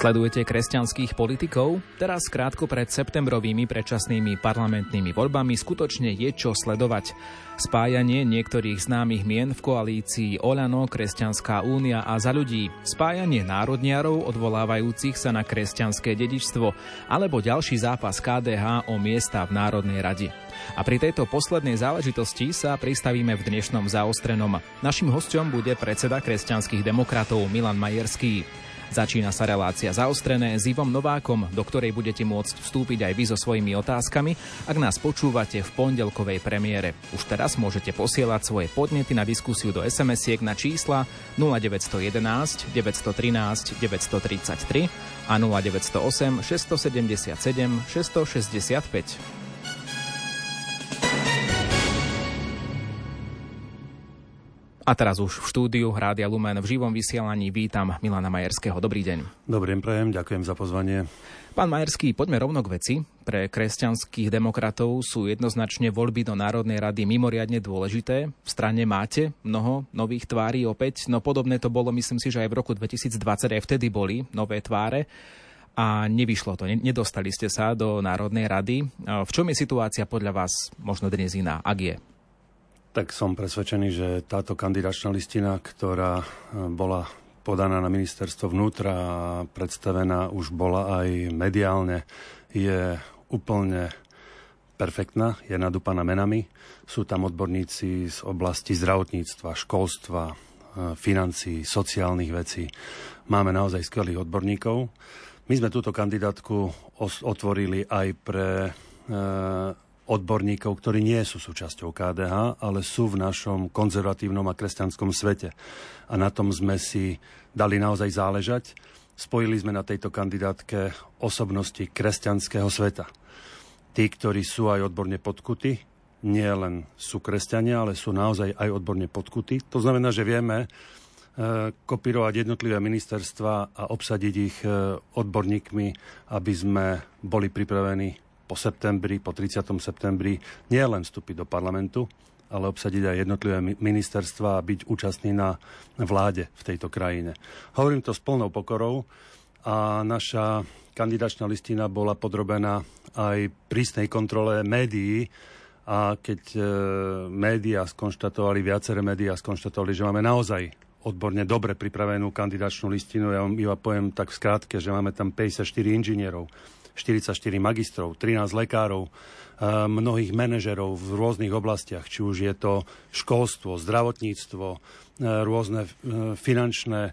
Sledujete kresťanských politikov? Teraz krátko pred septembrovými predčasnými parlamentnými voľbami skutočne je čo sledovať. Spájanie niektorých známych mien v koalícii Olano, Kresťanská únia a za ľudí, spájanie národniarov odvolávajúcich sa na kresťanské dedičstvo, alebo ďalší zápas KDH o miesta v Národnej rade. A pri tejto poslednej záležitosti sa pristavíme v dnešnom zaostrenom. Našim hostom bude predseda kresťanských demokratov Milan Majerský. Začína sa relácia zaostrené s Ivom Novákom, do ktorej budete môcť vstúpiť aj vy so svojimi otázkami, ak nás počúvate v pondelkovej premiére. Už teraz môžete posielať svoje podnety na diskusiu do SMS-iek na čísla 0911 913 933 a 0908 677 665. A teraz už v štúdiu Rádia Lumen v živom vysielaní vítam Milana Majerského. Dobrý deň. Dobrý deň, prajem, ďakujem za pozvanie. Pán Majerský, poďme rovno k veci. Pre kresťanských demokratov sú jednoznačne voľby do Národnej rady mimoriadne dôležité. V strane máte mnoho nových tvári opäť, no podobné to bolo, myslím si, že aj v roku 2020 aj vtedy boli nové tváre a nevyšlo to, nedostali ste sa do Národnej rady. V čom je situácia podľa vás možno dnes iná, ak je? Tak som presvedčený, že táto kandidačná listina, ktorá e, bola podaná na ministerstvo vnútra a predstavená už bola aj mediálne, je úplne perfektná, je nadúpaná menami. Sú tam odborníci z oblasti zdravotníctva, školstva, e, financií, sociálnych vecí. Máme naozaj skvelých odborníkov. My sme túto kandidátku otvorili aj pre e, odborníkov, ktorí nie sú súčasťou KDH, ale sú v našom konzervatívnom a kresťanskom svete. A na tom sme si dali naozaj záležať. Spojili sme na tejto kandidátke osobnosti kresťanského sveta. Tí, ktorí sú aj odborne podkutí, nie len sú kresťania, ale sú naozaj aj odborne podkutí. To znamená, že vieme e, kopírovať jednotlivé ministerstva a obsadiť ich e, odborníkmi, aby sme boli pripravení po septembri, po 30. septembri nie len vstúpiť do parlamentu, ale obsadiť aj jednotlivé ministerstva a byť účastný na vláde v tejto krajine. Hovorím to s plnou pokorou a naša kandidačná listina bola podrobená aj prísnej kontrole médií a keď e, médiá skonštatovali, viaceré médiá skonštatovali, že máme naozaj odborne dobre pripravenú kandidačnú listinu, ja vám iba poviem tak v skratke, že máme tam 54 inžinierov, 44 magistrov, 13 lekárov, eh, mnohých manažerov v rôznych oblastiach, či už je to školstvo, zdravotníctvo, eh, rôzne eh, finančné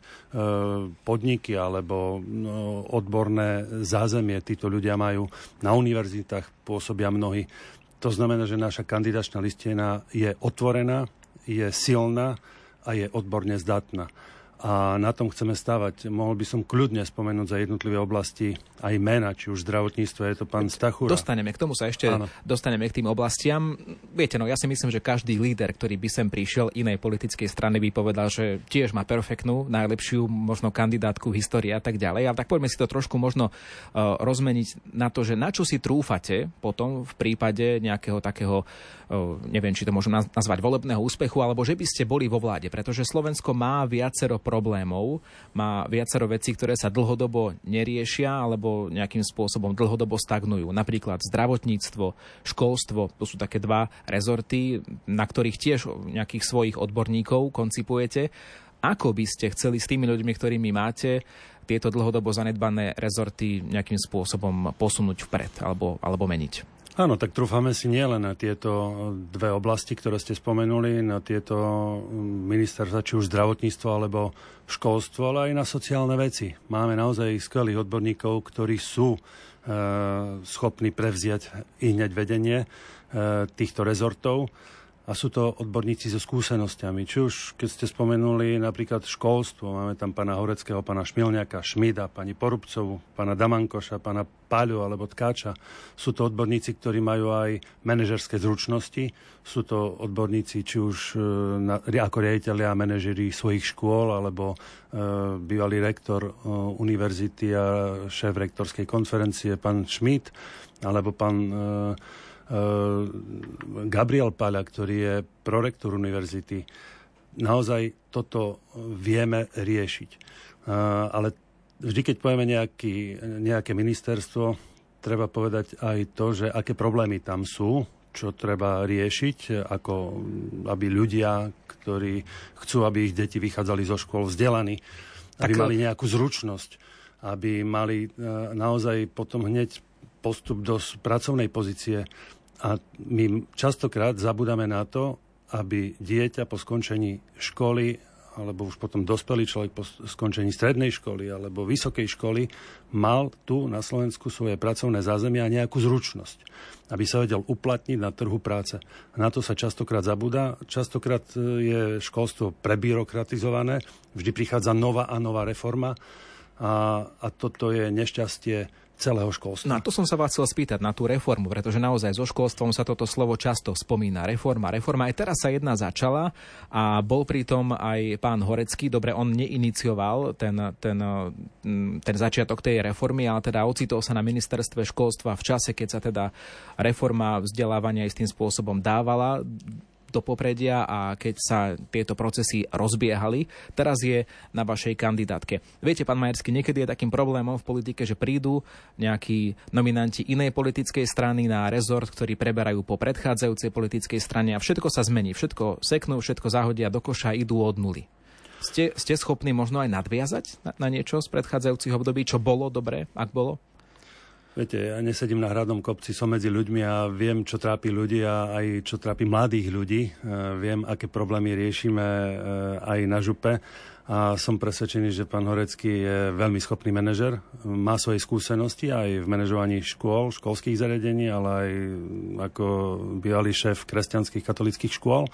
podniky alebo odborné zázemie títo ľudia majú. Na univerzitách pôsobia mnohí. To znamená, že naša kandidačná listina je otvorená, je silná a je odborne zdatná a na tom chceme stávať. Mohol by som kľudne spomenúť za jednotlivé oblasti aj mena, či už zdravotníctvo, je to pán Stachura. Dostaneme, k tomu sa ešte Áno. dostaneme k tým oblastiam. Viete, no ja si myslím, že každý líder, ktorý by sem prišiel inej politickej strany, by povedal, že tiež má perfektnú, najlepšiu možno kandidátku v histórii a tak ďalej. Ale tak poďme si to trošku možno uh, rozmeniť na to, že na čo si trúfate potom v prípade nejakého takého, neviem, či to môžem nazvať volebného úspechu, alebo že by ste boli vo vláde, pretože Slovensko má viacero problémov, má viacero vecí, ktoré sa dlhodobo neriešia alebo nejakým spôsobom dlhodobo stagnujú. Napríklad zdravotníctvo, školstvo, to sú také dva rezorty, na ktorých tiež nejakých svojich odborníkov koncipujete. Ako by ste chceli s tými ľuďmi, ktorými máte, tieto dlhodobo zanedbané rezorty nejakým spôsobom posunúť vpred alebo, alebo meniť? Áno, tak trúfame si nielen na tieto dve oblasti, ktoré ste spomenuli, na tieto ministerstva, či už zdravotníctvo alebo školstvo, ale aj na sociálne veci. Máme naozaj skvelých odborníkov, ktorí sú e, schopní prevziať i hneď vedenie e, týchto rezortov a sú to odborníci so skúsenosťami. Či už, keď ste spomenuli napríklad školstvo, máme tam pána Horeckého, pána Šmilňaka, Šmida, pani Porubcovu, pána Damankoša, pána Páľu alebo Tkáča. Sú to odborníci, ktorí majú aj manažerské zručnosti. Sú to odborníci, či už e, na, ako riaditeľia a manažeri svojich škôl, alebo e, bývalý rektor e, univerzity a šéf rektorskej konferencie, pán Šmid, alebo pán e, Gabriel Paľa, ktorý je prorektor univerzity, naozaj toto vieme riešiť. Eh, ale vždy, keď povieme nejaký, nejaké ministerstvo, treba povedať aj to, že aké problémy tam sú, čo treba riešiť, ako aby ľudia, ktorí chcú, aby ich deti vychádzali zo škôl vzdelaní, aby tak... mali nejakú zručnosť, aby mali e, naozaj potom hneď postup do pracovnej pozície. A my častokrát zabudáme na to, aby dieťa po skončení školy alebo už potom dospelý človek po skončení strednej školy alebo vysokej školy mal tu na Slovensku svoje pracovné zázemie a nejakú zručnosť, aby sa vedel uplatniť na trhu práce. Na to sa častokrát zabúda. Častokrát e, je školstvo prebyrokratizované, vždy prichádza nová a nová reforma a, a toto je nešťastie celého školstva. Na to som sa vás chcel spýtať, na tú reformu, pretože naozaj so školstvom sa toto slovo často spomína. Reforma, reforma. Aj teraz sa jedna začala a bol pritom aj pán Horecký. Dobre, on neinicioval ten, ten, mm, ten začiatok tej reformy, ale teda ocitol sa na ministerstve školstva v čase, keď sa teda reforma vzdelávania istým spôsobom dávala do popredia a keď sa tieto procesy rozbiehali. Teraz je na vašej kandidátke. Viete, pán Majersky, niekedy je takým problémom v politike, že prídu nejakí nominanti inej politickej strany na rezort, ktorí preberajú po predchádzajúcej politickej strane a všetko sa zmení. Všetko seknú, všetko zahodia do koša idú od nuly. Ste, ste schopní možno aj nadviazať na, na niečo z predchádzajúcich období, čo bolo dobré, ak bolo? Viete, ja nesedím na hradnom kopci, som medzi ľuďmi a viem, čo trápi ľudí a aj čo trápi mladých ľudí. E, viem, aké problémy riešime e, aj na župe a som presvedčený, že pán Horecký je veľmi schopný manažer. Má svoje skúsenosti aj v manažovaní škôl, školských zariadení, ale aj ako bývalý šéf kresťanských katolických škôl.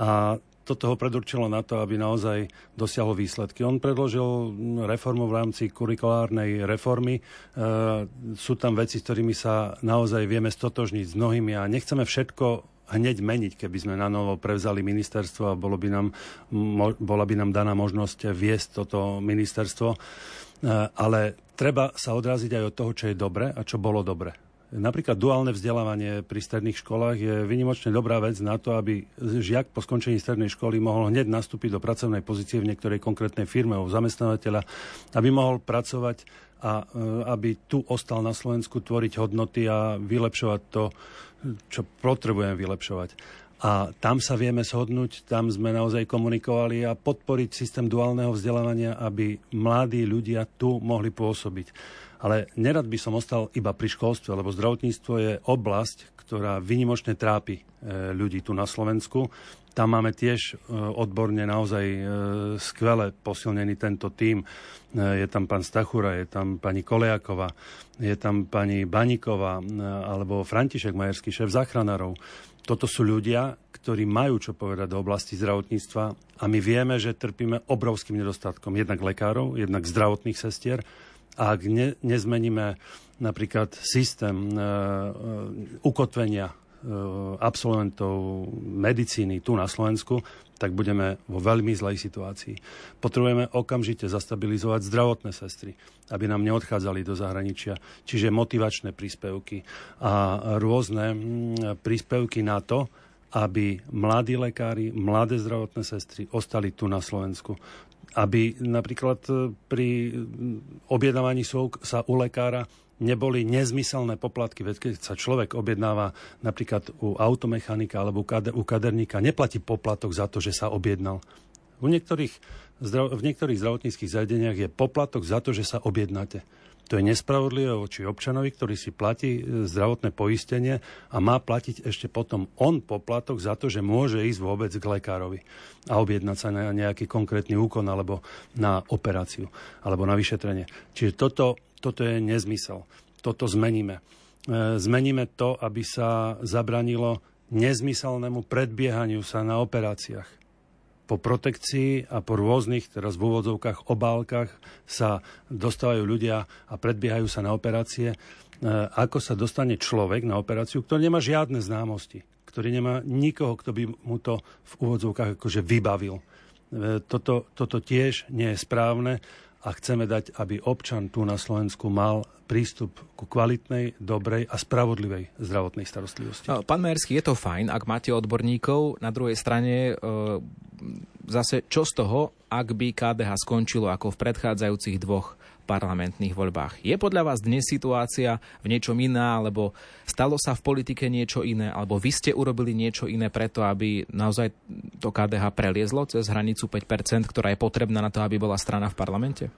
A toto ho predurčilo na to, aby naozaj dosiahol výsledky. On predložil reformu v rámci kurikulárnej reformy. E, sú tam veci, s ktorými sa naozaj vieme stotožniť s mnohými a nechceme všetko hneď meniť, keby sme na novo prevzali ministerstvo a bolo by nám, mo, bola by nám daná možnosť viesť toto ministerstvo. E, ale treba sa odraziť aj od toho, čo je dobre a čo bolo dobre. Napríklad duálne vzdelávanie pri stredných školách je vynimočne dobrá vec na to, aby žiak po skončení strednej školy mohol hneď nastúpiť do pracovnej pozície v niektorej konkrétnej firme u zamestnávateľa, aby mohol pracovať a e, aby tu ostal na Slovensku tvoriť hodnoty a vylepšovať to, čo potrebujeme vylepšovať. A tam sa vieme shodnúť, tam sme naozaj komunikovali a podporiť systém duálneho vzdelávania, aby mladí ľudia tu mohli pôsobiť. Ale nerad by som ostal iba pri školstve, lebo zdravotníctvo je oblasť, ktorá vynimočne trápi e, ľudí tu na Slovensku. Tam máme tiež e, odborne naozaj e, skvele posilnený tento tím. Je tam pán Stachura, je tam pani Kolejaková, je tam pani Baníková alebo František Majerský, šéf záchranárov. Toto sú ľudia, ktorí majú čo povedať do oblasti zdravotníctva a my vieme, že trpíme obrovským nedostatkom jednak lekárov, jednak zdravotných sestier ak ne, nezmeníme napríklad systém e, e, ukotvenia e, absolventov medicíny tu na Slovensku, tak budeme vo veľmi zlej situácii. Potrebujeme okamžite zastabilizovať zdravotné sestry, aby nám neodchádzali do zahraničia. Čiže motivačné príspevky a rôzne príspevky na to, aby mladí lekári, mladé zdravotné sestry ostali tu na Slovensku aby napríklad e, pri objednávaní sa u lekára neboli nezmyselné poplatky. Veď keď sa človek objednáva napríklad u automechanika alebo u kaderníka, neplatí poplatok za to, že sa objednal. U niektorých, v niektorých zdravotníckých zariadeniach je poplatok za to, že sa objednáte. To je nespravodlivé voči občanovi, ktorý si platí e, zdravotné poistenie a má platiť ešte potom on poplatok za to, že môže ísť vôbec k lekárovi a objednať sa na nejaký konkrétny úkon alebo na operáciu alebo na vyšetrenie. Čiže toto, toto je nezmysel. Toto zmeníme. E, zmeníme to, aby sa zabranilo nezmyselnému predbiehaniu sa na operáciách po protekcii a po rôznych, teraz v úvodzovkách, obálkach sa dostávajú ľudia a predbiehajú sa na operácie. E, ako sa dostane človek na operáciu, ktorý nemá žiadne známosti, ktorý nemá nikoho, kto by mu to v úvodzovkách akože vybavil. E, toto, toto tiež nie je správne a chceme dať, aby občan tu na Slovensku mal prístup ku kvalitnej, dobrej a spravodlivej zdravotnej starostlivosti. Pán Majerský, je to fajn, ak máte odborníkov. Na druhej strane e, zase čo z toho, ak by KDH skončilo ako v predchádzajúcich dvoch parlamentných voľbách. Je podľa vás dnes situácia v niečom iná, alebo stalo sa v politike niečo iné, alebo vy ste urobili niečo iné preto, aby naozaj to KDH preliezlo cez hranicu 5%, ktorá je potrebná na to, aby bola strana v parlamente?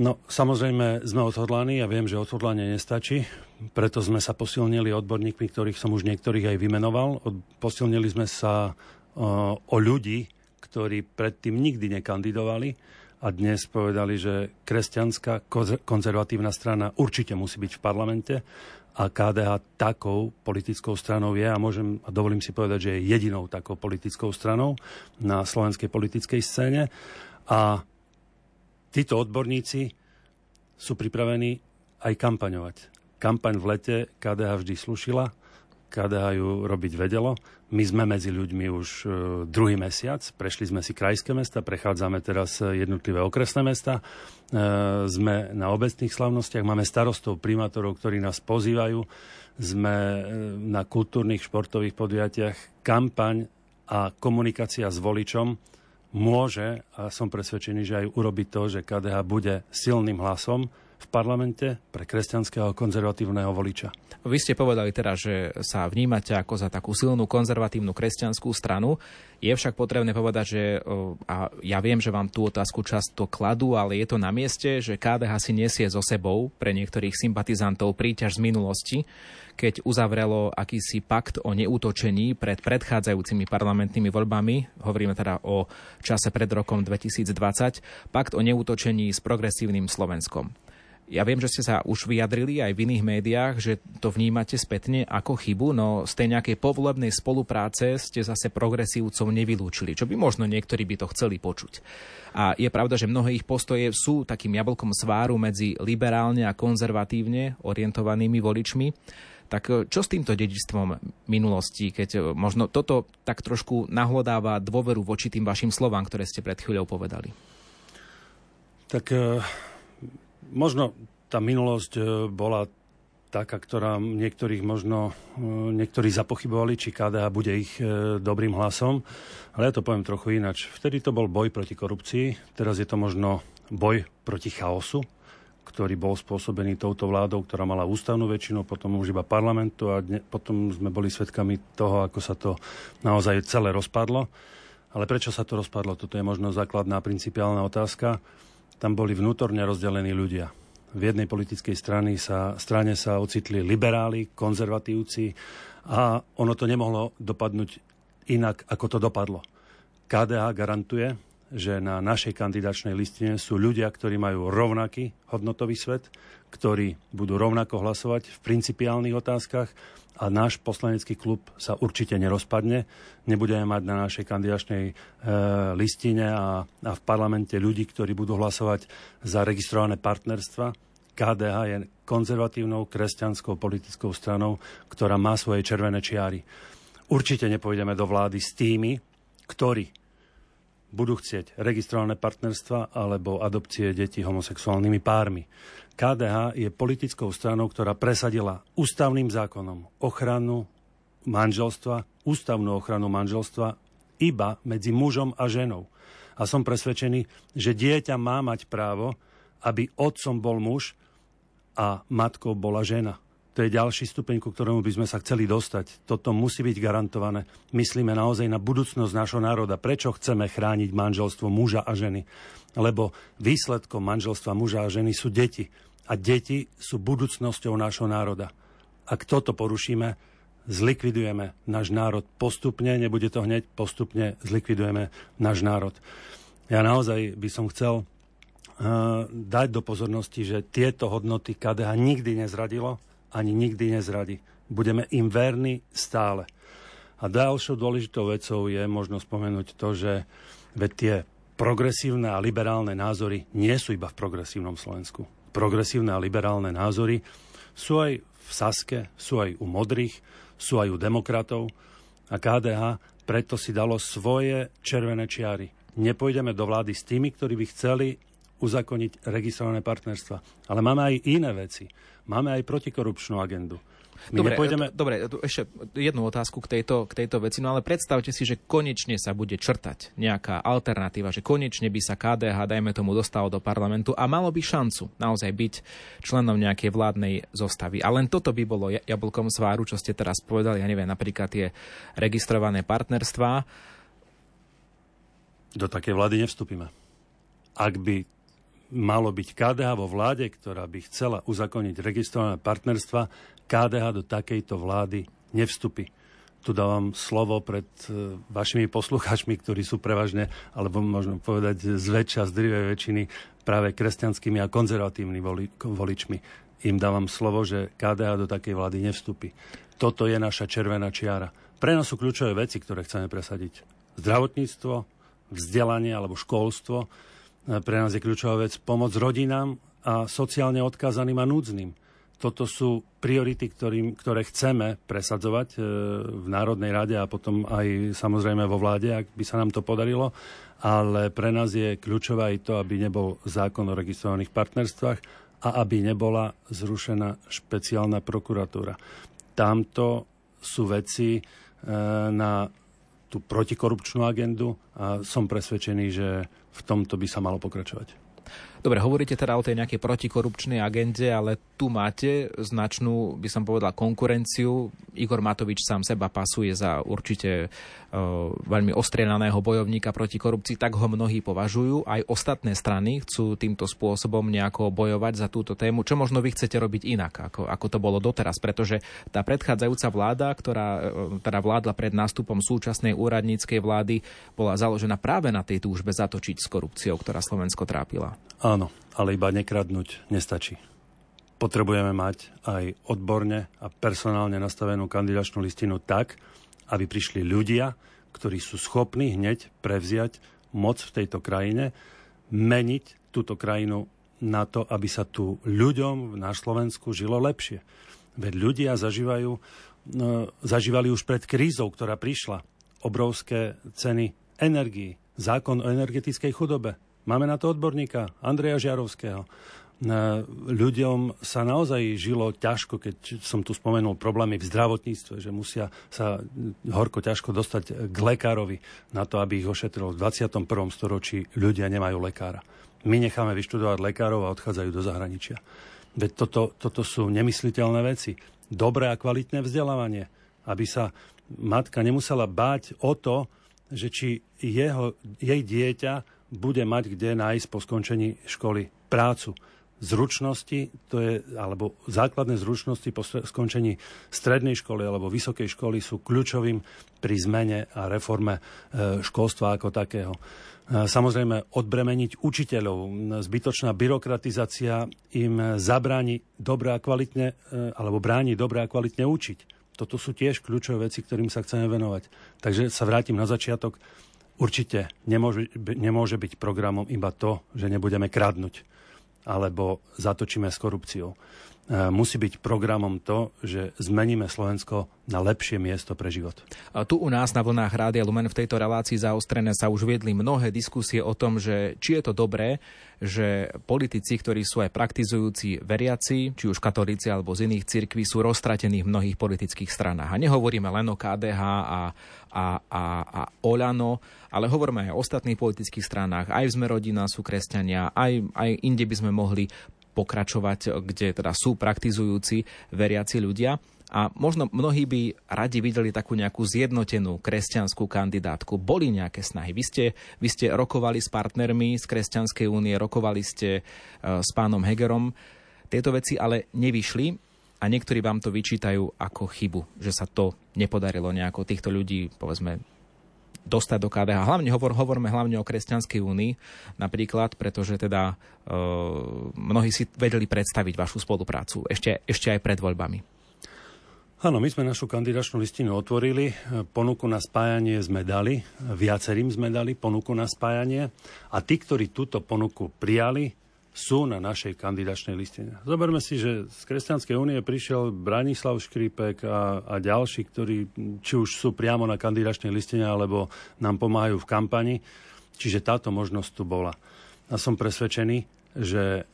No, samozrejme sme odhodlaní a viem, že odhodlanie nestačí, preto sme sa posilnili odborníkmi, ktorých som už niektorých aj vymenoval. Posilnili sme sa o ľudí, ktorí predtým nikdy nekandidovali a dnes povedali, že kresťanská konzervatívna strana určite musí byť v parlamente a KDH takou politickou stranou je a môžem a dovolím si povedať, že je jedinou takou politickou stranou na slovenskej politickej scéne. A títo odborníci sú pripravení aj kampaňovať. Kampaň v lete KDH vždy slušila, KDH ju robiť vedelo. My sme medzi ľuďmi už e, druhý mesiac, prešli sme si krajské mesta, prechádzame teraz jednotlivé okresné mesta, e, sme na obecných slavnostiach, máme starostov, primátorov, ktorí nás pozývajú, sme e, na kultúrnych, športových podujatiach. Kampaň a komunikácia s voličom môže, a som presvedčený, že aj urobiť to, že KDH bude silným hlasom v parlamente pre kresťanského konzervatívneho voliča. Vy ste povedali teda, že sa vnímate ako za takú silnú konzervatívnu kresťanskú stranu. Je však potrebné povedať, že a ja viem, že vám tú otázku často kladú, ale je to na mieste, že KDH si nesie so sebou pre niektorých sympatizantov príťaž z minulosti, keď uzavrelo akýsi pakt o neútočení pred predchádzajúcimi parlamentnými voľbami, hovoríme teda o čase pred rokom 2020, pakt o neútočení s progresívnym Slovenskom. Ja viem, že ste sa už vyjadrili aj v iných médiách, že to vnímate spätne ako chybu, no z tej nejakej povolebnej spolupráce ste zase progresívcov nevylúčili, čo by možno niektorí by to chceli počuť. A je pravda, že mnohé ich postoje sú takým jablkom sváru medzi liberálne a konzervatívne orientovanými voličmi. Tak čo s týmto dedičstvom minulosti, keď možno toto tak trošku nahlodáva dôveru voči tým vašim slovám, ktoré ste pred chvíľou povedali? Tak možno tá minulosť e, bola taká, ktorá niektorých možno, e, niektorí zapochybovali, či KDH bude ich e, dobrým hlasom, ale ja to poviem trochu inač. Vtedy to bol boj proti korupcii, teraz je to možno boj proti chaosu, ktorý bol spôsobený touto vládou, ktorá mala ústavnú väčšinu, potom už iba parlamentu a dne, potom sme boli svedkami toho, ako sa to naozaj celé rozpadlo. Ale prečo sa to rozpadlo? Toto je možno základná principiálna otázka tam boli vnútorne rozdelení ľudia. V jednej politickej strane sa, strane sa ocitli liberáli, konzervatívci a ono to nemohlo dopadnúť inak, ako to dopadlo. KDH garantuje, že na našej kandidačnej listine sú ľudia, ktorí majú rovnaký hodnotový svet, ktorí budú rovnako hlasovať v principiálnych otázkach a náš poslanecký klub sa určite nerozpadne. Nebudeme mať na našej kandidačnej e, listine a, a v parlamente ľudí, ktorí budú hlasovať za registrované partnerstva. KDH je konzervatívnou kresťanskou politickou stranou, ktorá má svoje červené čiary. Určite nepôjdeme do vlády s tými, ktorí budú chcieť registrované partnerstva alebo adopcie detí homosexuálnymi pármi. KDH je politickou stranou, ktorá presadila ústavným zákonom ochranu manželstva, ústavnú ochranu manželstva iba medzi mužom a ženou. A som presvedčený, že dieťa má mať právo, aby otcom bol muž a matkou bola žena. To je ďalší stupeň, ku ktorému by sme sa chceli dostať. Toto musí byť garantované. Myslíme naozaj na budúcnosť nášho národa. Prečo chceme chrániť manželstvo muža a ženy? Lebo výsledkom manželstva muža a ženy sú deti. A deti sú budúcnosťou nášho národa. Ak toto porušíme, zlikvidujeme náš národ postupne, nebude to hneď, postupne zlikvidujeme náš národ. Ja naozaj by som chcel uh, dať do pozornosti, že tieto hodnoty KDH nikdy nezradilo, ani nikdy nezradí. Budeme im verní stále. A ďalšou dôležitou vecou je možno spomenúť to, že tie progresívne a liberálne názory nie sú iba v progresívnom Slovensku. Progresívne a liberálne názory sú aj v Saske, sú aj u modrých, sú aj u demokratov a KDH preto si dalo svoje červené čiary. Nepôjdeme do vlády s tými, ktorí by chceli uzakoniť registrované partnerstva. Ale máme aj iné veci. Máme aj protikorupčnú agendu. My dobre, nepôjdeme... dobre, ešte jednu otázku k tejto, k tejto veci, no ale predstavte si, že konečne sa bude črtať nejaká alternatíva, že konečne by sa KDH, dajme tomu, dostalo do parlamentu a malo by šancu naozaj byť členom nejakej vládnej zostavy. A len toto by bolo jablkom sváru, čo ste teraz povedali, ja neviem, napríklad tie registrované partnerstvá. Do také vlády nevstúpime. Ak by malo byť KDH vo vláde, ktorá by chcela uzakoniť registrované partnerstva, KDH do takejto vlády nevstupí. Tu dávam slovo pred e, vašimi poslucháčmi, ktorí sú prevažne, alebo možno povedať zväčša, z drivej väčšiny práve kresťanskými a konzervatívnymi voli, voličmi. Im dávam slovo, že KDH do takej vlády nevstupí. Toto je naša červená čiara. Pre nás sú kľúčové veci, ktoré chceme presadiť. Zdravotníctvo, vzdelanie alebo školstvo, pre nás je kľúčová vec pomoc rodinám a sociálne odkázaným a núdznym. Toto sú priority, ktorým, ktoré chceme presadzovať e, v Národnej rade a potom aj samozrejme vo vláde, ak by sa nám to podarilo. Ale pre nás je kľúčové aj to, aby nebol zákon o registrovaných partnerstvách a aby nebola zrušená špeciálna prokuratúra. Tamto sú veci e, na tú protikorupčnú agendu a som presvedčený, že v tomto by sa malo pokračovať. Dobre, hovoríte teda o tej nejakej protikorupčnej agende, ale tu máte značnú, by som povedal, konkurenciu. Igor Matovič sám seba pasuje za určite uh, veľmi ostrieľaného bojovníka proti korupcii, tak ho mnohí považujú. Aj ostatné strany chcú týmto spôsobom nejako bojovať za túto tému. Čo možno vy chcete robiť inak, ako, ako to bolo doteraz? Pretože tá predchádzajúca vláda, ktorá uh, teda vládla pred nástupom súčasnej úradníckej vlády, bola založená práve na tej túžbe zatočiť s korupciou, ktorá Slovensko trápila. Áno, ale iba nekradnúť nestačí. Potrebujeme mať aj odborne a personálne nastavenú kandidačnú listinu tak, aby prišli ľudia, ktorí sú schopní hneď prevziať moc v tejto krajine, meniť túto krajinu na to, aby sa tu ľuďom na Slovensku žilo lepšie. Veď ľudia zažívajú, no, zažívali už pred krízou, ktorá prišla, obrovské ceny energií, zákon o energetickej chudobe, Máme na to odborníka, Andreja Žiarovského. Ľuďom sa naozaj žilo ťažko, keď som tu spomenul problémy v zdravotníctve, že musia sa horko ťažko dostať k lekárovi na to, aby ich ošetril. V 21. storočí ľudia nemajú lekára. My necháme vyštudovať lekárov a odchádzajú do zahraničia. Veď toto, toto sú nemysliteľné veci. Dobré a kvalitné vzdelávanie. Aby sa matka nemusela báť o to, že či jeho, jej dieťa bude mať kde nájsť po skončení školy prácu. Zručnosti, to je, alebo základné zručnosti po skončení strednej školy alebo vysokej školy sú kľúčovým pri zmene a reforme e, školstva ako takého. E, samozrejme, odbremeniť učiteľov, zbytočná byrokratizácia im zabráni dobre a kvalitne, e, alebo bráni dobre a kvalitne učiť. Toto sú tiež kľúčové veci, ktorým sa chceme venovať. Takže sa vrátim na začiatok. Určite nemôže, nemôže byť programom iba to, že nebudeme kradnúť alebo zatočíme s korupciou. E, musí byť programom to, že zmeníme Slovensko na lepšie miesto pre život. A tu u nás na vlnách Rádia Lumen v tejto relácii zaostrené sa už viedli mnohé diskusie o tom, že či je to dobré, že politici, ktorí sú aj praktizujúci veriaci, či už katolíci alebo z iných cirkví, sú roztratení v mnohých politických stranách. A nehovoríme len o KDH a, a, a, a Olano, ale hovoríme aj o ostatných politických stranách. Aj v Sme rodina sú kresťania, aj, aj inde by sme mohli pokračovať, kde teda sú praktizujúci veriaci ľudia. A možno mnohí by radi videli takú nejakú zjednotenú kresťanskú kandidátku. Boli nejaké snahy. Vy ste, vy ste rokovali s partnermi z Kresťanskej únie, rokovali ste uh, s pánom Hegerom. Tieto veci ale nevyšli a niektorí vám to vyčítajú ako chybu, že sa to nepodarilo nejako týchto ľudí, povedzme, dostať do KDH. Hlavne hovor, hovoríme hlavne o Kresťanskej únii napríklad, pretože teda e, mnohí si vedeli predstaviť vašu spoluprácu ešte, ešte aj pred voľbami. Áno, my sme našu kandidačnú listinu otvorili, ponuku na spájanie sme dali, viacerým sme dali ponuku na spájanie a tí, ktorí túto ponuku prijali, sú na našej kandidačnej listine. Zoberme si, že z Kresťanskej únie prišiel Branislav Škripek a, a ďalší, ktorí či už sú priamo na kandidačnej listine, alebo nám pomáhajú v kampani. Čiže táto možnosť tu bola. A som presvedčený, že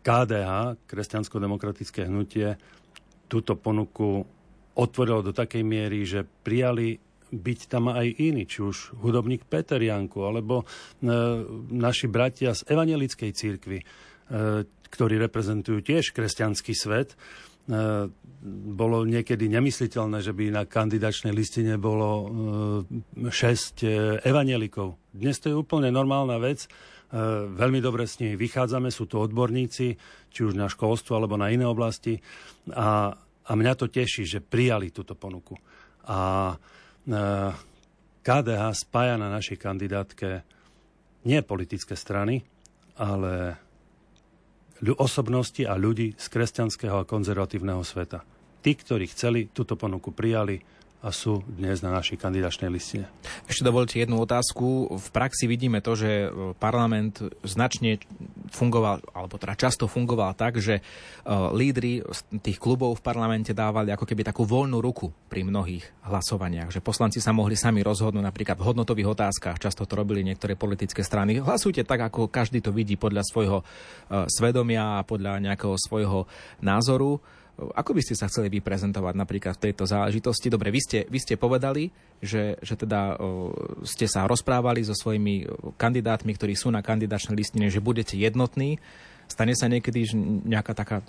KDH, Kresťansko-demokratické hnutie, túto ponuku otvorilo do takej miery, že prijali byť tam aj iní, či už hudobník Peter Janku, alebo e, naši bratia z Evangelickej církvy, e, ktorí reprezentujú tiež kresťanský svet. E, bolo niekedy nemysliteľné, že by na kandidačnej listine bolo e, 6 e, evangelikov. Dnes to je úplne normálna vec. Veľmi dobre s nimi vychádzame, sú to odborníci, či už na školstvo alebo na iné oblasti. A, a mňa to teší, že prijali túto ponuku. A KDH spája na našej kandidátke nie politické strany, ale osobnosti a ľudí z kresťanského a konzervatívneho sveta. Tí, ktorí chceli, túto ponuku prijali a sú dnes na našej kandidačnej listine. Ešte dovolte jednu otázku. V praxi vidíme to, že parlament značne fungoval, alebo teda často fungoval tak, že uh, lídry tých klubov v parlamente dávali ako keby takú voľnú ruku pri mnohých hlasovaniach, že poslanci sa mohli sami rozhodnúť napríklad v hodnotových otázkach, často to robili niektoré politické strany. Hlasujte tak, ako každý to vidí podľa svojho uh, svedomia a podľa nejakého svojho názoru. Ako by ste sa chceli vyprezentovať napríklad v tejto záležitosti? Dobre, vy ste, vy ste povedali, že, že teda ste sa rozprávali so svojimi kandidátmi, ktorí sú na kandidačnej listine, že budete jednotní. Stane sa niekedy nejaká taká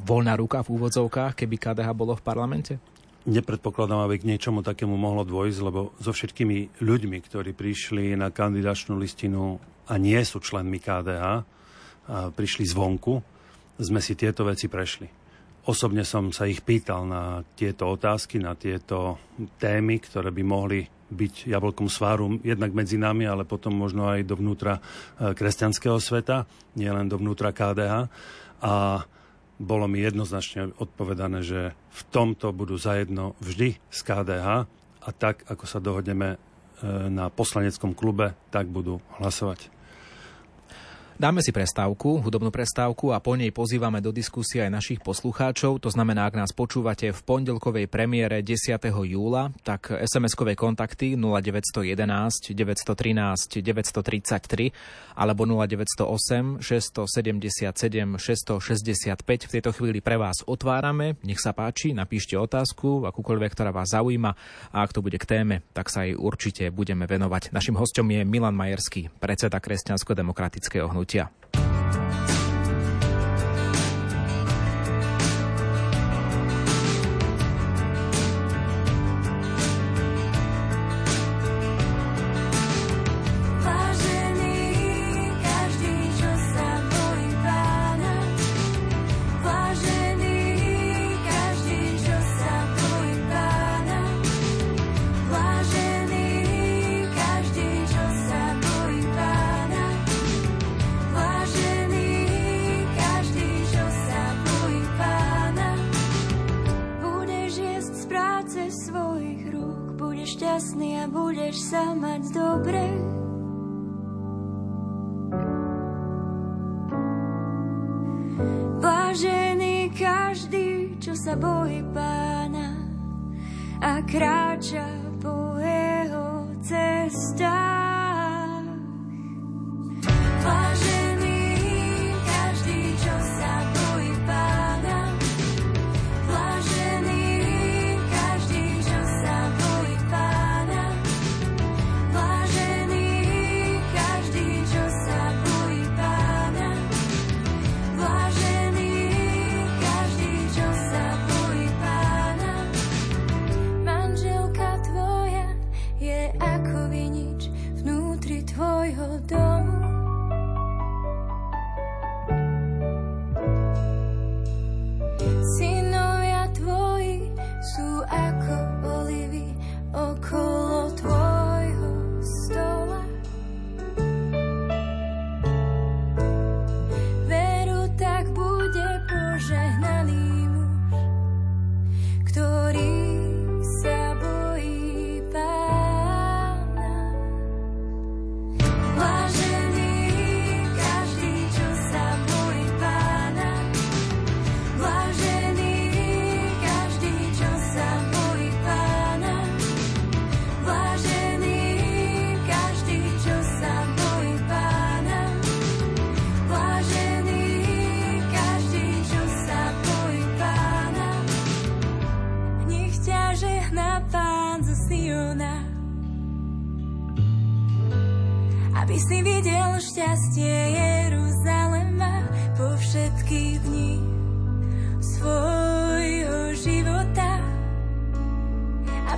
voľná ruka v úvodzovkách, keby KDH bolo v parlamente? Nepredpokladám, aby k niečomu takému mohlo dôjsť, lebo so všetkými ľuďmi, ktorí prišli na kandidačnú listinu a nie sú členmi KDH, a prišli zvonku, sme si tieto veci prešli. Osobne som sa ich pýtal na tieto otázky, na tieto témy, ktoré by mohli byť jablkom sváru jednak medzi nami, ale potom možno aj dovnútra e, kresťanského sveta, nielen dovnútra KDH. A bolo mi jednoznačne odpovedané, že v tomto budú zajedno vždy z KDH a tak, ako sa dohodneme e, na poslaneckom klube, tak budú hlasovať. Dáme si prestávku, hudobnú prestávku a po nej pozývame do diskusie aj našich poslucháčov. To znamená, ak nás počúvate v pondelkovej premiére 10. júla, tak SMS-kové kontakty 0911 913 933 alebo 0908 677 665 v tejto chvíli pre vás otvárame. Nech sa páči, napíšte otázku, akúkoľvek, ktorá vás zaujíma a ak to bude k téme, tak sa aj určite budeme venovať. Našim hostom je Milan Majerský, predseda Kresťansko-demokratického hnutia hnutia.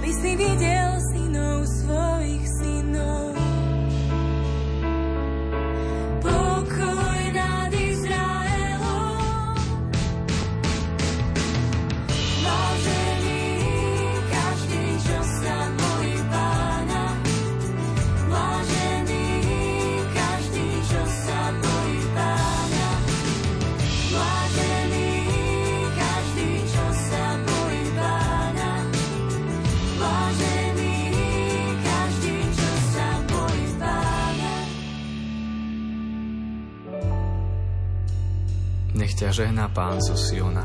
Aby ťa žehná Pán zo Siona,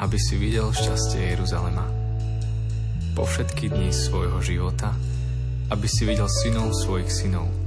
aby si videl šťastie Jeruzalema. Po všetky dni svojho života, aby si videl synov svojich synov.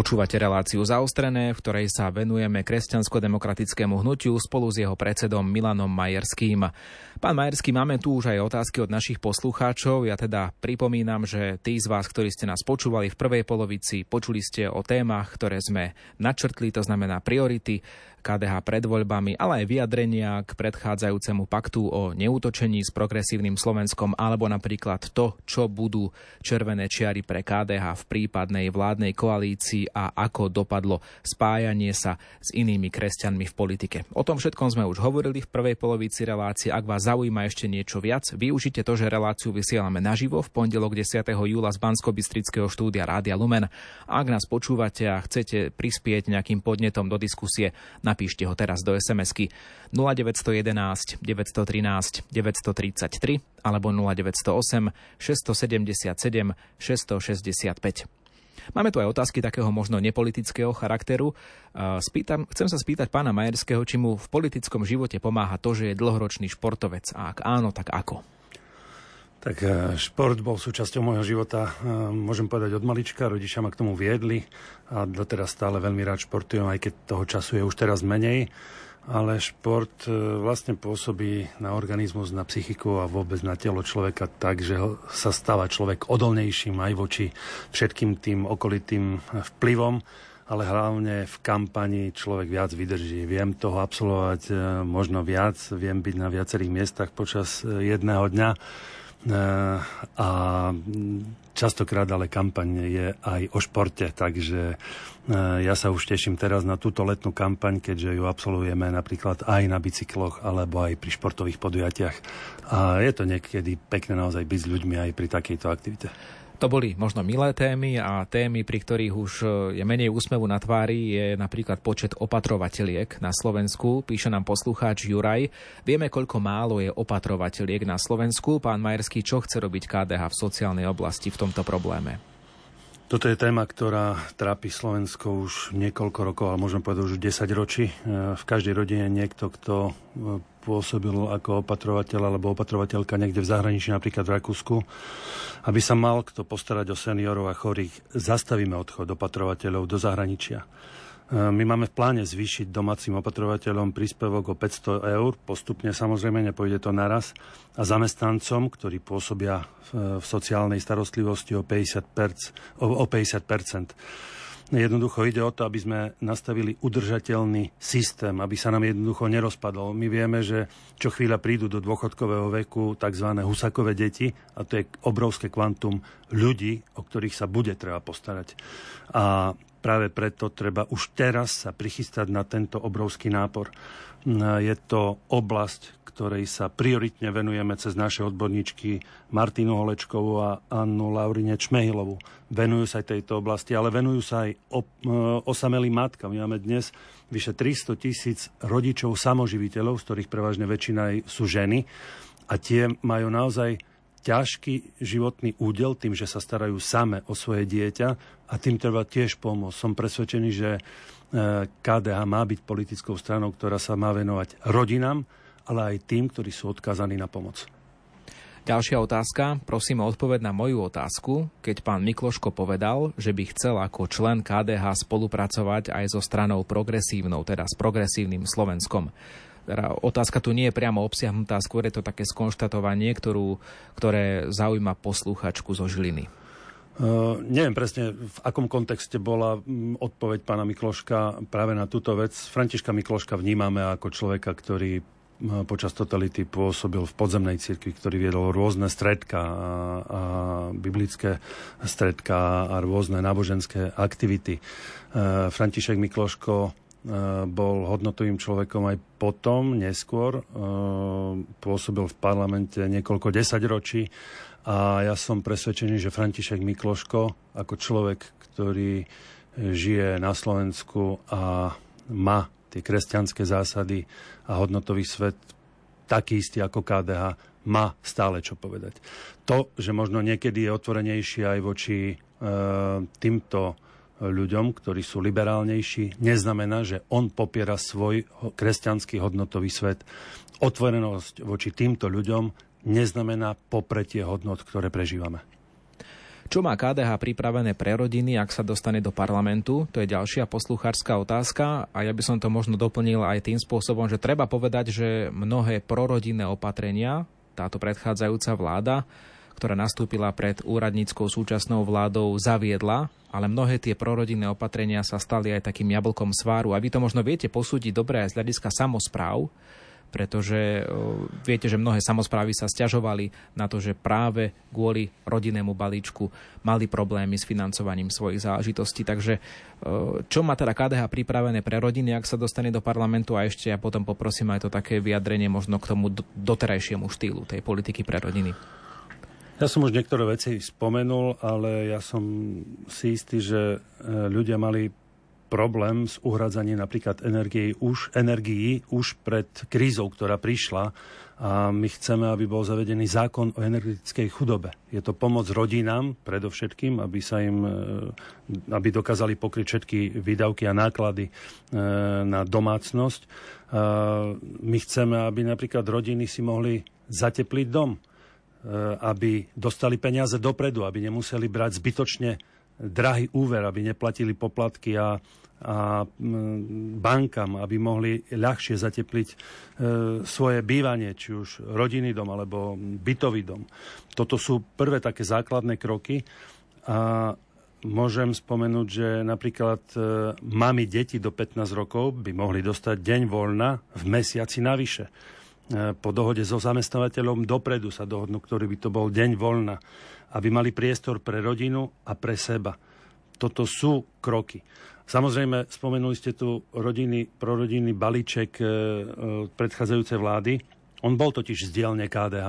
Počúvate reláciu zaostrené, v ktorej sa venujeme kresťansko-demokratickému hnutiu spolu s jeho predsedom Milanom Majerským. Pán Majerský, máme tu už aj otázky od našich poslucháčov. Ja teda pripomínam, že tí z vás, ktorí ste nás počúvali v prvej polovici, počuli ste o témach, ktoré sme načrtli, to znamená priority KDH pred voľbami, ale aj vyjadrenia k predchádzajúcemu paktu o neútočení s progresívnym Slovenskom alebo napríklad to, čo budú červené čiary pre KDH v prípadnej vládnej koalícii a ako dopadlo spájanie sa s inými kresťanmi v politike. O tom všetkom sme už hovorili v prvej polovici relácie. Ak vás zaujíma ešte niečo viac, využite to, že reláciu vysielame naživo v pondelok 10. júla z bansko štúdia Rádia Lumen. Ak nás počúvate a chcete prispieť nejakým podnetom do diskusie, napíšte ho teraz do SMS-ky 0911 913 933 alebo 0908 677 665. Máme tu aj otázky takého možno nepolitického charakteru. Spýtam, chcem sa spýtať pána Majerského, či mu v politickom živote pomáha to, že je dlhoročný športovec. A ak áno, tak ako? Tak e, šport bol súčasťou môjho života, e, môžem povedať od malička, rodičia ma k tomu viedli a doteraz stále veľmi rád športujem, aj keď toho času je už teraz menej. Ale šport e, vlastne pôsobí na organizmus, na psychiku a vôbec na telo človeka tak, že sa stáva človek odolnejším aj voči všetkým tým okolitým vplyvom ale hlavne v kampani človek viac vydrží. Viem toho absolvovať možno viac, viem byť na viacerých miestach počas jedného dňa a častokrát ale kampaň je aj o športe, takže eh, ja sa už teším teraz na túto letnú kampaň, keďže ju absolvujeme napríklad aj na bicykloch alebo aj pri športových podujatiach. A je to niekedy pekné naozaj byť s ľuďmi aj pri takejto aktivite. To boli možno milé témy a témy, pri ktorých už e, je menej úsmevu na tvári, je napríklad počet opatrovateľiek na Slovensku. Píše nám poslucháč Juraj. Vieme, koľko málo je opatrovateľiek na Slovensku. Pán Majerský, čo chce robiť KDH v sociálnej oblasti v tomto probléme? Toto je téma, ktorá trápi Slovensko už niekoľko rokov, ale môžeme povedať už 10 ročí. E, v každej rodine niekto, kto e, pôsobil ako opatrovateľ alebo opatrovateľka niekde v zahraničí, napríklad v Rakúsku, aby sa mal kto postarať o seniorov a chorých, zastavíme odchod opatrovateľov do zahraničia. E, my máme v pláne zvýšiť domácim opatrovateľom príspevok o 500 eur, postupne samozrejme, nepôjde to naraz, a zamestnancom, ktorí pôsobia v, sociálnej starostlivosti o 50%, o, o 50%. Jednoducho ide o to, aby sme nastavili udržateľný systém, aby sa nám jednoducho nerozpadol. My vieme, že čo chvíľa prídu do dôchodkového veku tzv. husakové deti a to je obrovské kvantum ľudí, o ktorých sa bude treba postarať. A práve preto treba už teraz sa prichystať na tento obrovský nápor. Je to oblasť, ktorej sa prioritne venujeme cez naše odborníčky Martinu Holečkovú a Annu Laurine Čmehilovu. Venujú sa aj tejto oblasti, ale venujú sa aj e, osamelým matkám. Máme dnes vyše 300 tisíc rodičov samoživiteľov, z ktorých prevažne väčšina sú ženy a tie majú naozaj ťažký životný údel tým, že sa starajú same o svoje dieťa a tým treba tiež pomôcť. Som presvedčený, že e, KDH má byť politickou stranou, ktorá sa má venovať rodinám, ale aj tým, ktorí sú odkázaní na pomoc. Ďalšia otázka. Prosím o odpoveď na moju otázku. Keď pán Mikloško povedal, že by chcel ako člen KDH spolupracovať aj so stranou progresívnou, teda s progresívnym Slovenskom teda otázka tu nie je priamo obsiahnutá, skôr je to také skonštatovanie, ktorú, ktoré zaujíma poslúchačku zo Žiliny. Uh, neviem presne, v akom kontexte bola odpoveď pána Mikloška práve na túto vec. Františka Mikloška vnímame ako človeka, ktorý počas totality pôsobil v podzemnej cirkvi, ktorý viedol rôzne stredka a, a biblické stredka a rôzne náboženské aktivity. Uh, František Mikloško bol hodnotovým človekom aj potom, neskôr. Eh, pôsobil v parlamente niekoľko desaťročí a ja som presvedčený, že František Mikloško ako človek, ktorý žije na Slovensku a má tie kresťanské zásady a hodnotový svet taký istý ako KDH, má stále čo povedať. To, že možno niekedy je otvorenejší aj voči e, týmto ľuďom, ktorí sú liberálnejší, neznamená, že on popiera svoj kresťanský hodnotový svet. Otvorenosť voči týmto ľuďom neznamená popretie hodnot, ktoré prežívame. Čo má KDH pripravené pre rodiny, ak sa dostane do parlamentu? To je ďalšia posluchárska otázka a ja by som to možno doplnil aj tým spôsobom, že treba povedať, že mnohé prorodinné opatrenia, táto predchádzajúca vláda, ktorá nastúpila pred úradníckou súčasnou vládou, zaviedla ale mnohé tie prorodinné opatrenia sa stali aj takým jablkom sváru. A vy to možno viete posúdiť dobre aj z hľadiska samozpráv, pretože viete, že mnohé samozprávy sa stiažovali na to, že práve kvôli rodinnému balíčku mali problémy s financovaním svojich záležitostí. Takže čo má teda KDH pripravené pre rodiny, ak sa dostane do parlamentu a ešte ja potom poprosím aj to také vyjadrenie možno k tomu doterajšiemu štýlu tej politiky pre rodiny. Ja som už niektoré veci spomenul, ale ja som si istý, že e, ľudia mali problém s uhradzaním napríklad energií už, energií už pred krízou, ktorá prišla a my chceme, aby bol zavedený zákon o energetickej chudobe. Je to pomoc rodinám predovšetkým, aby sa im, e, aby dokázali pokryť všetky výdavky a náklady e, na domácnosť. My chceme, aby napríklad rodiny si mohli zatepliť dom aby dostali peniaze dopredu, aby nemuseli brať zbytočne drahý úver, aby neplatili poplatky a, a mm, bankám, aby mohli ľahšie zatepliť e, svoje bývanie, či už rodinný dom alebo bytový dom. Toto sú prvé také základné kroky a môžem spomenúť, že napríklad e, mami deti do 15 rokov by mohli dostať deň voľna v mesiaci navyše po dohode so zamestnávateľom dopredu sa dohodnú, ktorý by to bol deň voľna, aby mali priestor pre rodinu a pre seba. Toto sú kroky. Samozrejme, spomenuli ste tu rodiny, prorodinný balíček e, e, predchádzajúcej vlády. On bol totiž z dielne KDH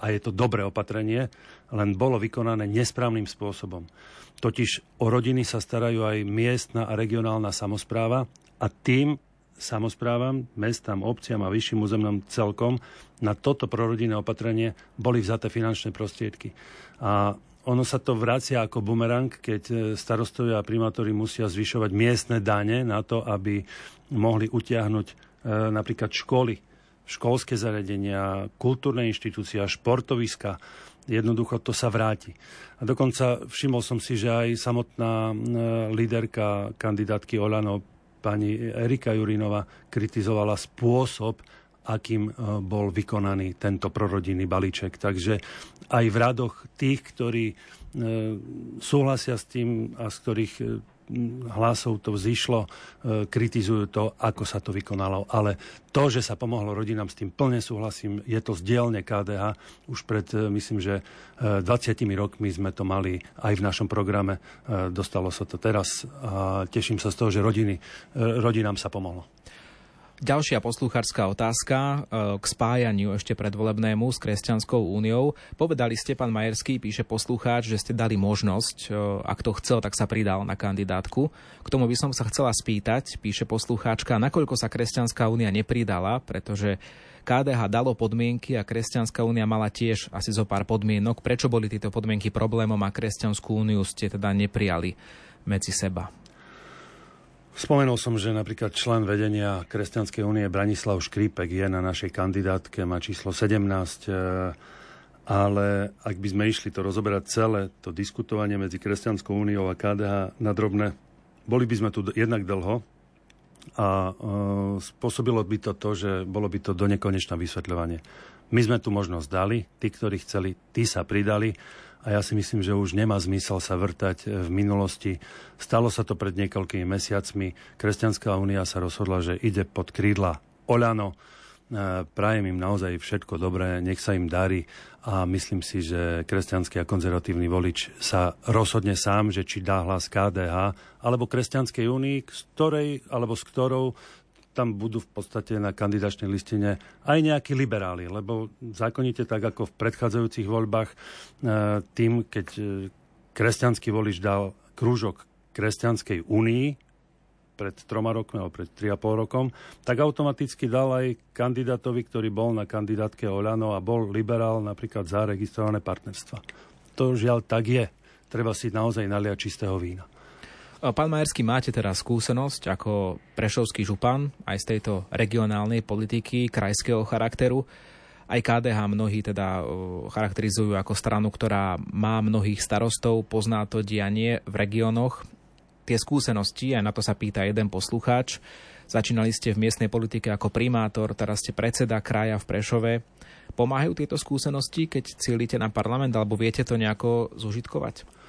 a je to dobré opatrenie, len bolo vykonané nesprávnym spôsobom. Totiž o rodiny sa starajú aj miestna a regionálna samozpráva a tým samozprávam, mestám, obciam a vyšším územnom celkom na toto prorodinné opatrenie boli vzaté finančné prostriedky. A ono sa to vracia ako bumerang, keď e, starostovia a primátori musia zvyšovať miestne dane na to, aby mohli utiahnuť e, napríklad školy, školské zariadenia, kultúrne inštitúcie, športoviska. Jednoducho to sa vráti. A dokonca všimol som si, že aj samotná e, líderka kandidátky Olano pani Erika Jurinova kritizovala spôsob, akým e, bol vykonaný tento prorodinný balíček. Takže aj v radoch tých, ktorí e, súhlasia s tým a z ktorých e, hlasov to vzýšlo, e, kritizujú to, ako sa to vykonalo. Ale to, že sa pomohlo rodinám, s tým plne súhlasím. Je to z dielne KDH. Už pred, e, myslím, že 20 rokmi sme to mali aj v našom programe. Dostalo sa to teraz a teším sa z toho, že rodiny, rodinám sa pomohlo. Ďalšia posluchárska otázka e, k spájaniu ešte predvolebnému s Kresťanskou úniou. Povedali ste, pán Majerský, píše poslucháč, že ste dali možnosť, e, ak to chcel, tak sa pridal na kandidátku. K tomu by som sa chcela spýtať, píše poslucháčka, nakoľko sa Kresťanská únia nepridala, pretože KDH dalo podmienky a Kresťanská únia mala tiež asi zo pár podmienok. Prečo boli tieto podmienky problémom a Kresťanskú úniu ste teda neprijali medzi seba? Spomenul som, že napríklad člen vedenia Kresťanskej únie Branislav Škrípek je na našej kandidátke, má číslo 17, e, ale ak by sme išli to rozoberať celé, to diskutovanie medzi Kresťanskou úniou a KDH na drobné, boli by sme tu jednak dlho a e, spôsobilo by to to, že bolo by to do nekonečná vysvetľovanie. My sme tu možnosť dali, tí, ktorí chceli, tí sa pridali a ja si myslím, že už nemá zmysel sa vrtať v minulosti. Stalo sa to pred niekoľkými mesiacmi. Kresťanská únia sa rozhodla, že ide pod krídla Oľano. E, prajem im naozaj všetko dobré, nech sa im darí a myslím si, že kresťanský a konzervatívny volič sa rozhodne sám, že či dá hlas KDH alebo Kresťanskej únii, z ktorej alebo s ktorou tam budú v podstate na kandidačnej listine aj nejakí liberáli, lebo zákonite tak ako v predchádzajúcich voľbách, e, tým, keď e, kresťanský volič dal krúžok Kresťanskej únii pred troma rokmi alebo pred 3,5 rokom, tak automaticky dal aj kandidátovi, ktorý bol na kandidátke Oľano a bol liberál napríklad za registrované partnerstva. To žiaľ tak je. Treba si naozaj naliať čistého vína. Pán Majerský, máte teraz skúsenosť ako prešovský župan aj z tejto regionálnej politiky, krajského charakteru. Aj KDH mnohí teda charakterizujú ako stranu, ktorá má mnohých starostov, pozná to dianie v regiónoch. Tie skúsenosti, aj na to sa pýta jeden poslucháč, začínali ste v miestnej politike ako primátor, teraz ste predseda kraja v Prešove. Pomáhajú tieto skúsenosti, keď cílite na parlament, alebo viete to nejako zužitkovať?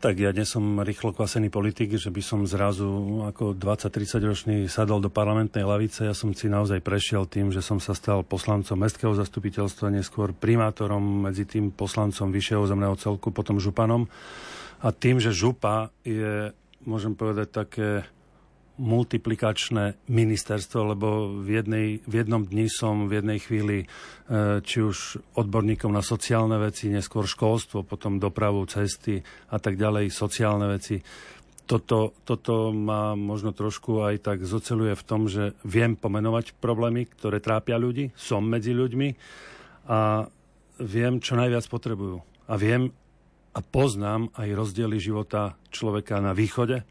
Tak ja nie som rýchlo kvasený politik, že by som zrazu ako 20-30 ročný sadol do parlamentnej lavice. Ja som si naozaj prešiel tým, že som sa stal poslancom mestského zastupiteľstva, neskôr primátorom, medzi tým poslancom vyššieho zemného celku, potom županom. A tým, že župa je, môžem povedať, také multiplikačné ministerstvo, lebo v, jednej, v jednom dni som v jednej chvíli e, či už odborníkom na sociálne veci, neskôr školstvo, potom dopravu, cesty a tak ďalej, sociálne veci. Toto, toto ma možno trošku aj tak zoceluje v tom, že viem pomenovať problémy, ktoré trápia ľudí, som medzi ľuďmi a viem, čo najviac potrebujú. A viem a poznám aj rozdiely života človeka na východe,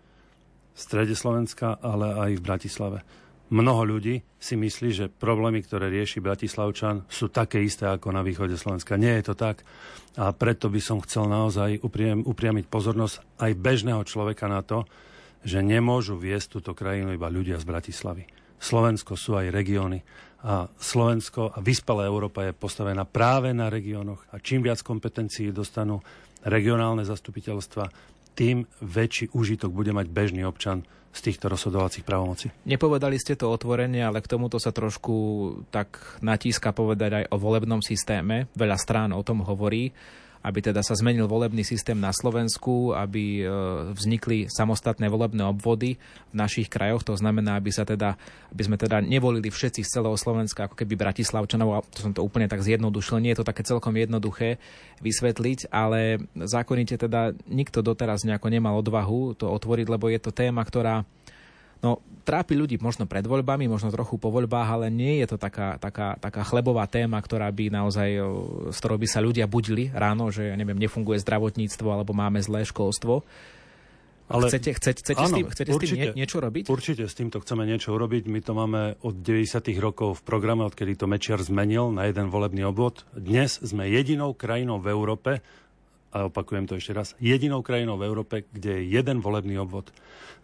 strede Slovenska, ale aj v Bratislave. Mnoho ľudí si myslí, že problémy, ktoré rieši Bratislavčan, sú také isté ako na východe Slovenska. Nie je to tak. A preto by som chcel naozaj upriam, upriamiť pozornosť aj bežného človeka na to, že nemôžu viesť túto krajinu iba ľudia z Bratislavy. Slovensko sú aj regióny a Slovensko a vyspelá Európa je postavená práve na regiónoch a čím viac kompetencií dostanú regionálne zastupiteľstva, tým väčší úžitok bude mať bežný občan z týchto rozhodovacích právomocí. Nepovedali ste to otvorene, ale k tomuto sa trošku tak natíska povedať aj o volebnom systéme. Veľa strán o tom hovorí aby teda sa zmenil volebný systém na Slovensku, aby e, vznikli samostatné volebné obvody v našich krajoch. To znamená, aby, sa teda, aby sme teda nevolili všetci z celého Slovenska, ako keby Bratislavčanov, a to som to úplne tak zjednodušil. Nie je to také celkom jednoduché vysvetliť, ale zákonite teda nikto doteraz nejako nemal odvahu to otvoriť, lebo je to téma, ktorá No, trápi ľudí možno pred voľbami, možno trochu po voľbách, ale nie je to taká, taká, taká chlebová téma, ktorá by naozaj, s ktorou by sa ľudia budili ráno, že, ja neviem, nefunguje zdravotníctvo alebo máme zlé školstvo. Ale chcete, chcete, chcete, áno, s tým, chcete určite, s tým nie, niečo robiť? Určite s týmto chceme niečo urobiť. My to máme od 90. rokov v programe, odkedy to Mečiar zmenil na jeden volebný obvod. Dnes sme jedinou krajinou v Európe, a opakujem to ešte raz, jedinou krajinou v Európe, kde je jeden volebný obvod.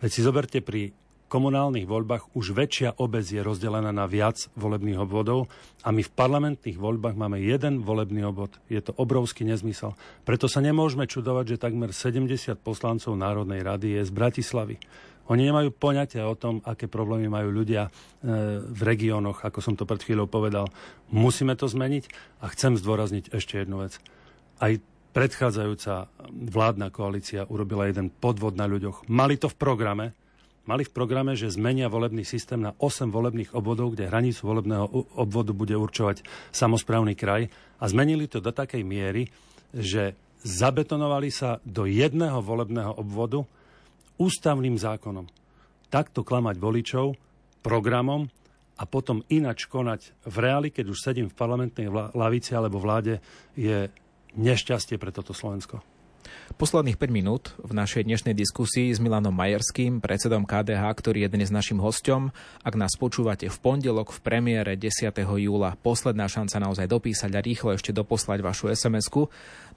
Veď si zoberte pri komunálnych voľbách už väčšia obec je rozdelená na viac volebných obvodov a my v parlamentných voľbách máme jeden volebný obvod. Je to obrovský nezmysel. Preto sa nemôžeme čudovať, že takmer 70 poslancov Národnej rady je z Bratislavy. Oni nemajú poňatia o tom, aké problémy majú ľudia e, v regiónoch, ako som to pred chvíľou povedal. Musíme to zmeniť a chcem zdôrazniť ešte jednu vec. Aj predchádzajúca vládna koalícia urobila jeden podvod na ľuďoch. Mali to v programe, mali v programe, že zmenia volebný systém na 8 volebných obvodov, kde hranicu volebného obvodu bude určovať samozprávny kraj a zmenili to do takej miery, že zabetonovali sa do jedného volebného obvodu ústavným zákonom. Takto klamať voličov programom a potom inač konať v reáli, keď už sedím v parlamentnej lavici alebo vláde, je nešťastie pre toto Slovensko. Posledných 5 minút v našej dnešnej diskusii s Milanom Majerským, predsedom KDH, ktorý je dnes našim hostom. Ak nás počúvate v pondelok v premiére 10. júla, posledná šanca naozaj dopísať a rýchlo ešte doposlať vašu SMS-ku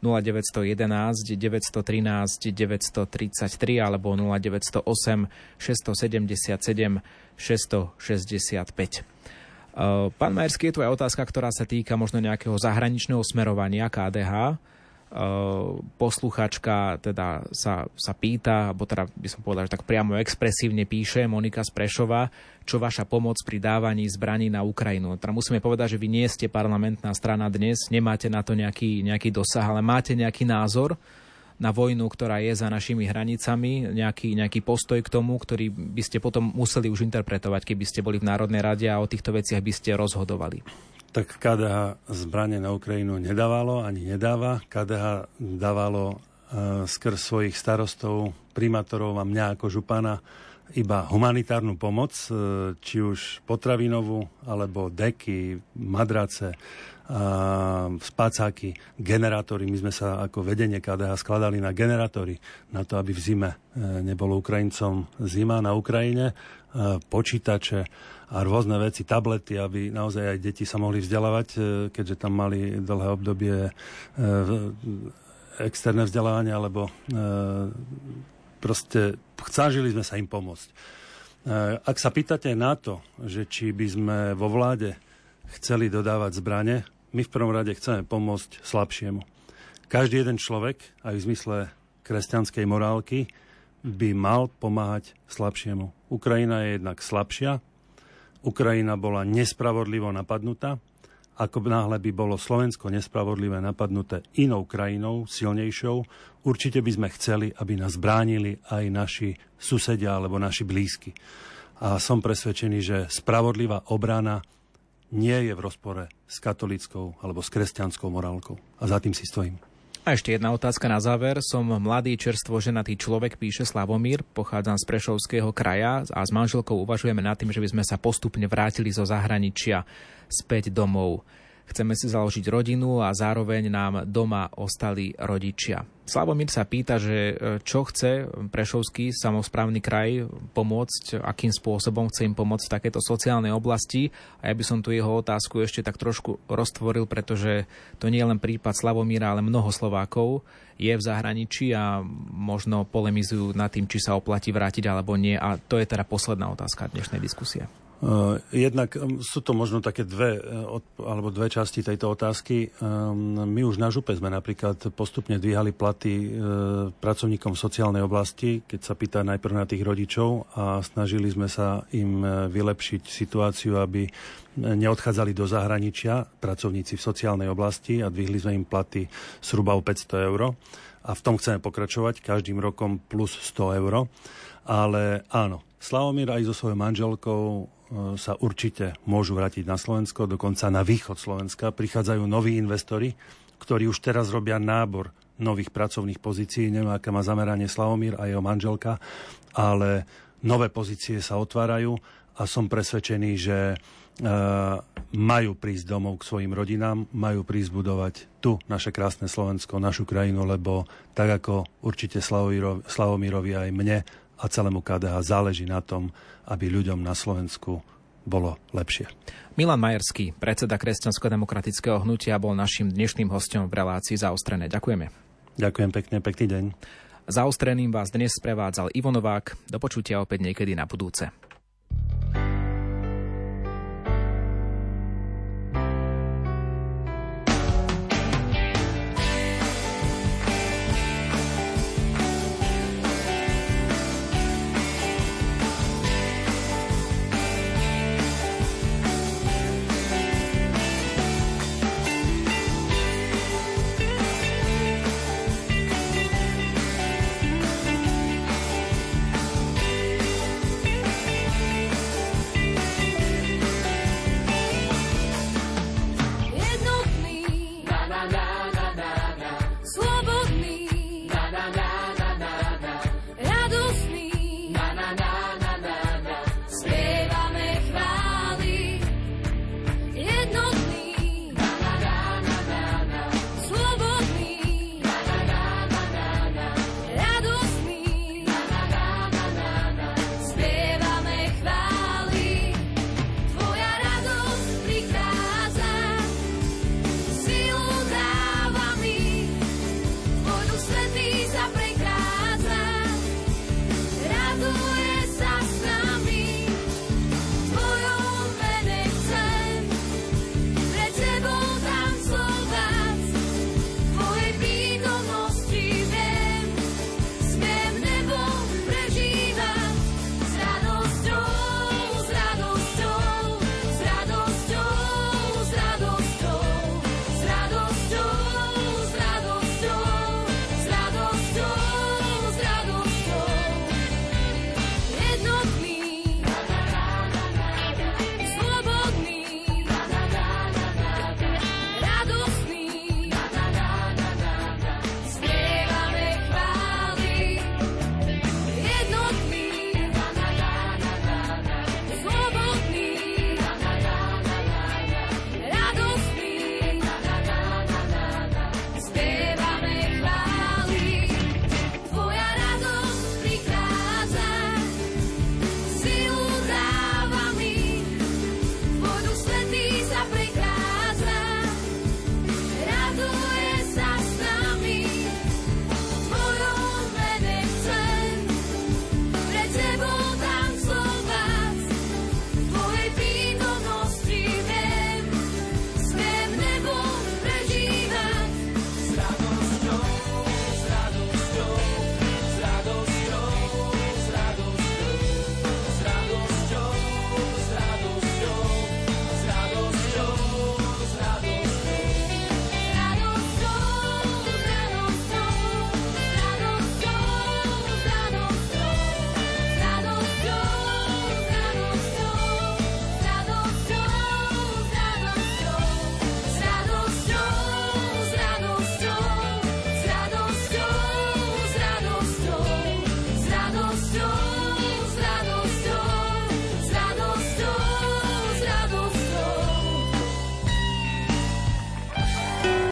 0911 913 933 alebo 0908 677 665. Pán Majerský, je tu aj otázka, ktorá sa týka možno nejakého zahraničného smerovania KDH posluchačka teda sa, sa pýta, alebo teda by som povedal, že tak priamo expresívne píše Monika Sprešova, čo vaša pomoc pri dávaní zbraní na Ukrajinu. Teda musíme povedať, že vy nie ste parlamentná strana dnes, nemáte na to nejaký, nejaký dosah, ale máte nejaký názor na vojnu, ktorá je za našimi hranicami, nejaký, nejaký postoj k tomu, ktorý by ste potom museli už interpretovať, keby ste boli v Národnej rade a o týchto veciach by ste rozhodovali tak KDH zbranie na Ukrajinu nedávalo ani nedáva. KDH dávalo uh, skrz svojich starostov, primátorov a mňa ako župana iba humanitárnu pomoc, uh, či už potravinovú, alebo deky, madrace, uh, spacáky, generátory. My sme sa ako vedenie KDH skladali na generátory, na to, aby v zime nebolo Ukrajincom zima na Ukrajine, počítače, a rôzne veci, tablety, aby naozaj aj deti sa mohli vzdelávať, e, keďže tam mali dlhé obdobie e, externé vzdelávanie, alebo e, proste snažili sme sa im pomôcť. Ak sa pýtate na to, že či by sme vo vláde chceli dodávať zbranie, my v prvom rade chceme pomôcť slabšiemu. Každý jeden človek, aj v zmysle kresťanskej morálky, by mal pomáhať slabšiemu. Ukrajina je jednak slabšia, Ukrajina bola nespravodlivo napadnutá, ako náhle by bolo Slovensko nespravodlivé napadnuté inou krajinou, silnejšou, určite by sme chceli, aby nás bránili aj naši susedia alebo naši blízky. A som presvedčený, že spravodlivá obrana nie je v rozpore s katolickou alebo s kresťanskou morálkou. A za tým si stojím. A ešte jedna otázka na záver. Som mladý, čerstvo ženatý človek, píše Slavomír, pochádzam z Prešovského kraja a s manželkou uvažujeme nad tým, že by sme sa postupne vrátili zo zahraničia späť domov. Chceme si založiť rodinu a zároveň nám doma ostali rodičia. Slavomír sa pýta, že e, čo chce Prešovský samozprávny kraj pomôcť, akým spôsobom chce im pomôcť v takéto sociálnej oblasti. A ja by som tu jeho otázku ešte tak trošku roztvoril, pretože to nie je len prípad Slavomíra, ale mnoho Slovákov je v zahraničí a možno polemizujú nad tým, či sa oplatí vrátiť alebo nie. A to je teda posledná otázka dnešnej diskusie. Eh, jednak sú to možno také dve, eh, alebo dve časti tejto otázky. My už na župe sme napríklad postupne dvíhali platy eh, pracovníkom v sociálnej oblasti, keď sa pýta najprv na tých rodičov a snažili sme sa im vylepšiť situáciu, aby neodchádzali do zahraničia pracovníci v sociálnej oblasti a dvihli sme im platy zhruba o 500 eur. A v tom chceme pokračovať každým rokom plus 100 eur. Ale áno, Slavomír aj so svojou manželkou sa určite môžu vrátiť na Slovensko, dokonca na východ Slovenska. Prichádzajú noví investori, ktorí už teraz robia nábor nových pracovných pozícií. Neviem, aké má zameranie Slavomír a jeho manželka, ale nové pozície sa otvárajú a som presvedčený, že e, majú prísť domov k svojim rodinám, majú prísť budovať tu naše krásne Slovensko, našu krajinu, lebo tak ako určite Slavomírovi aj mne a celému KDH záleží na tom, aby ľuďom na Slovensku bolo lepšie. Milan Majerský, predseda Kresťansko-demokratického hnutia, bol našim dnešným hostom v relácii zaostrené. Ďakujeme. Ďakujem pekne, pekný deň. Zaostreným vás dnes sprevádzal Ivo Novák. Do počutia opäť niekedy na budúce.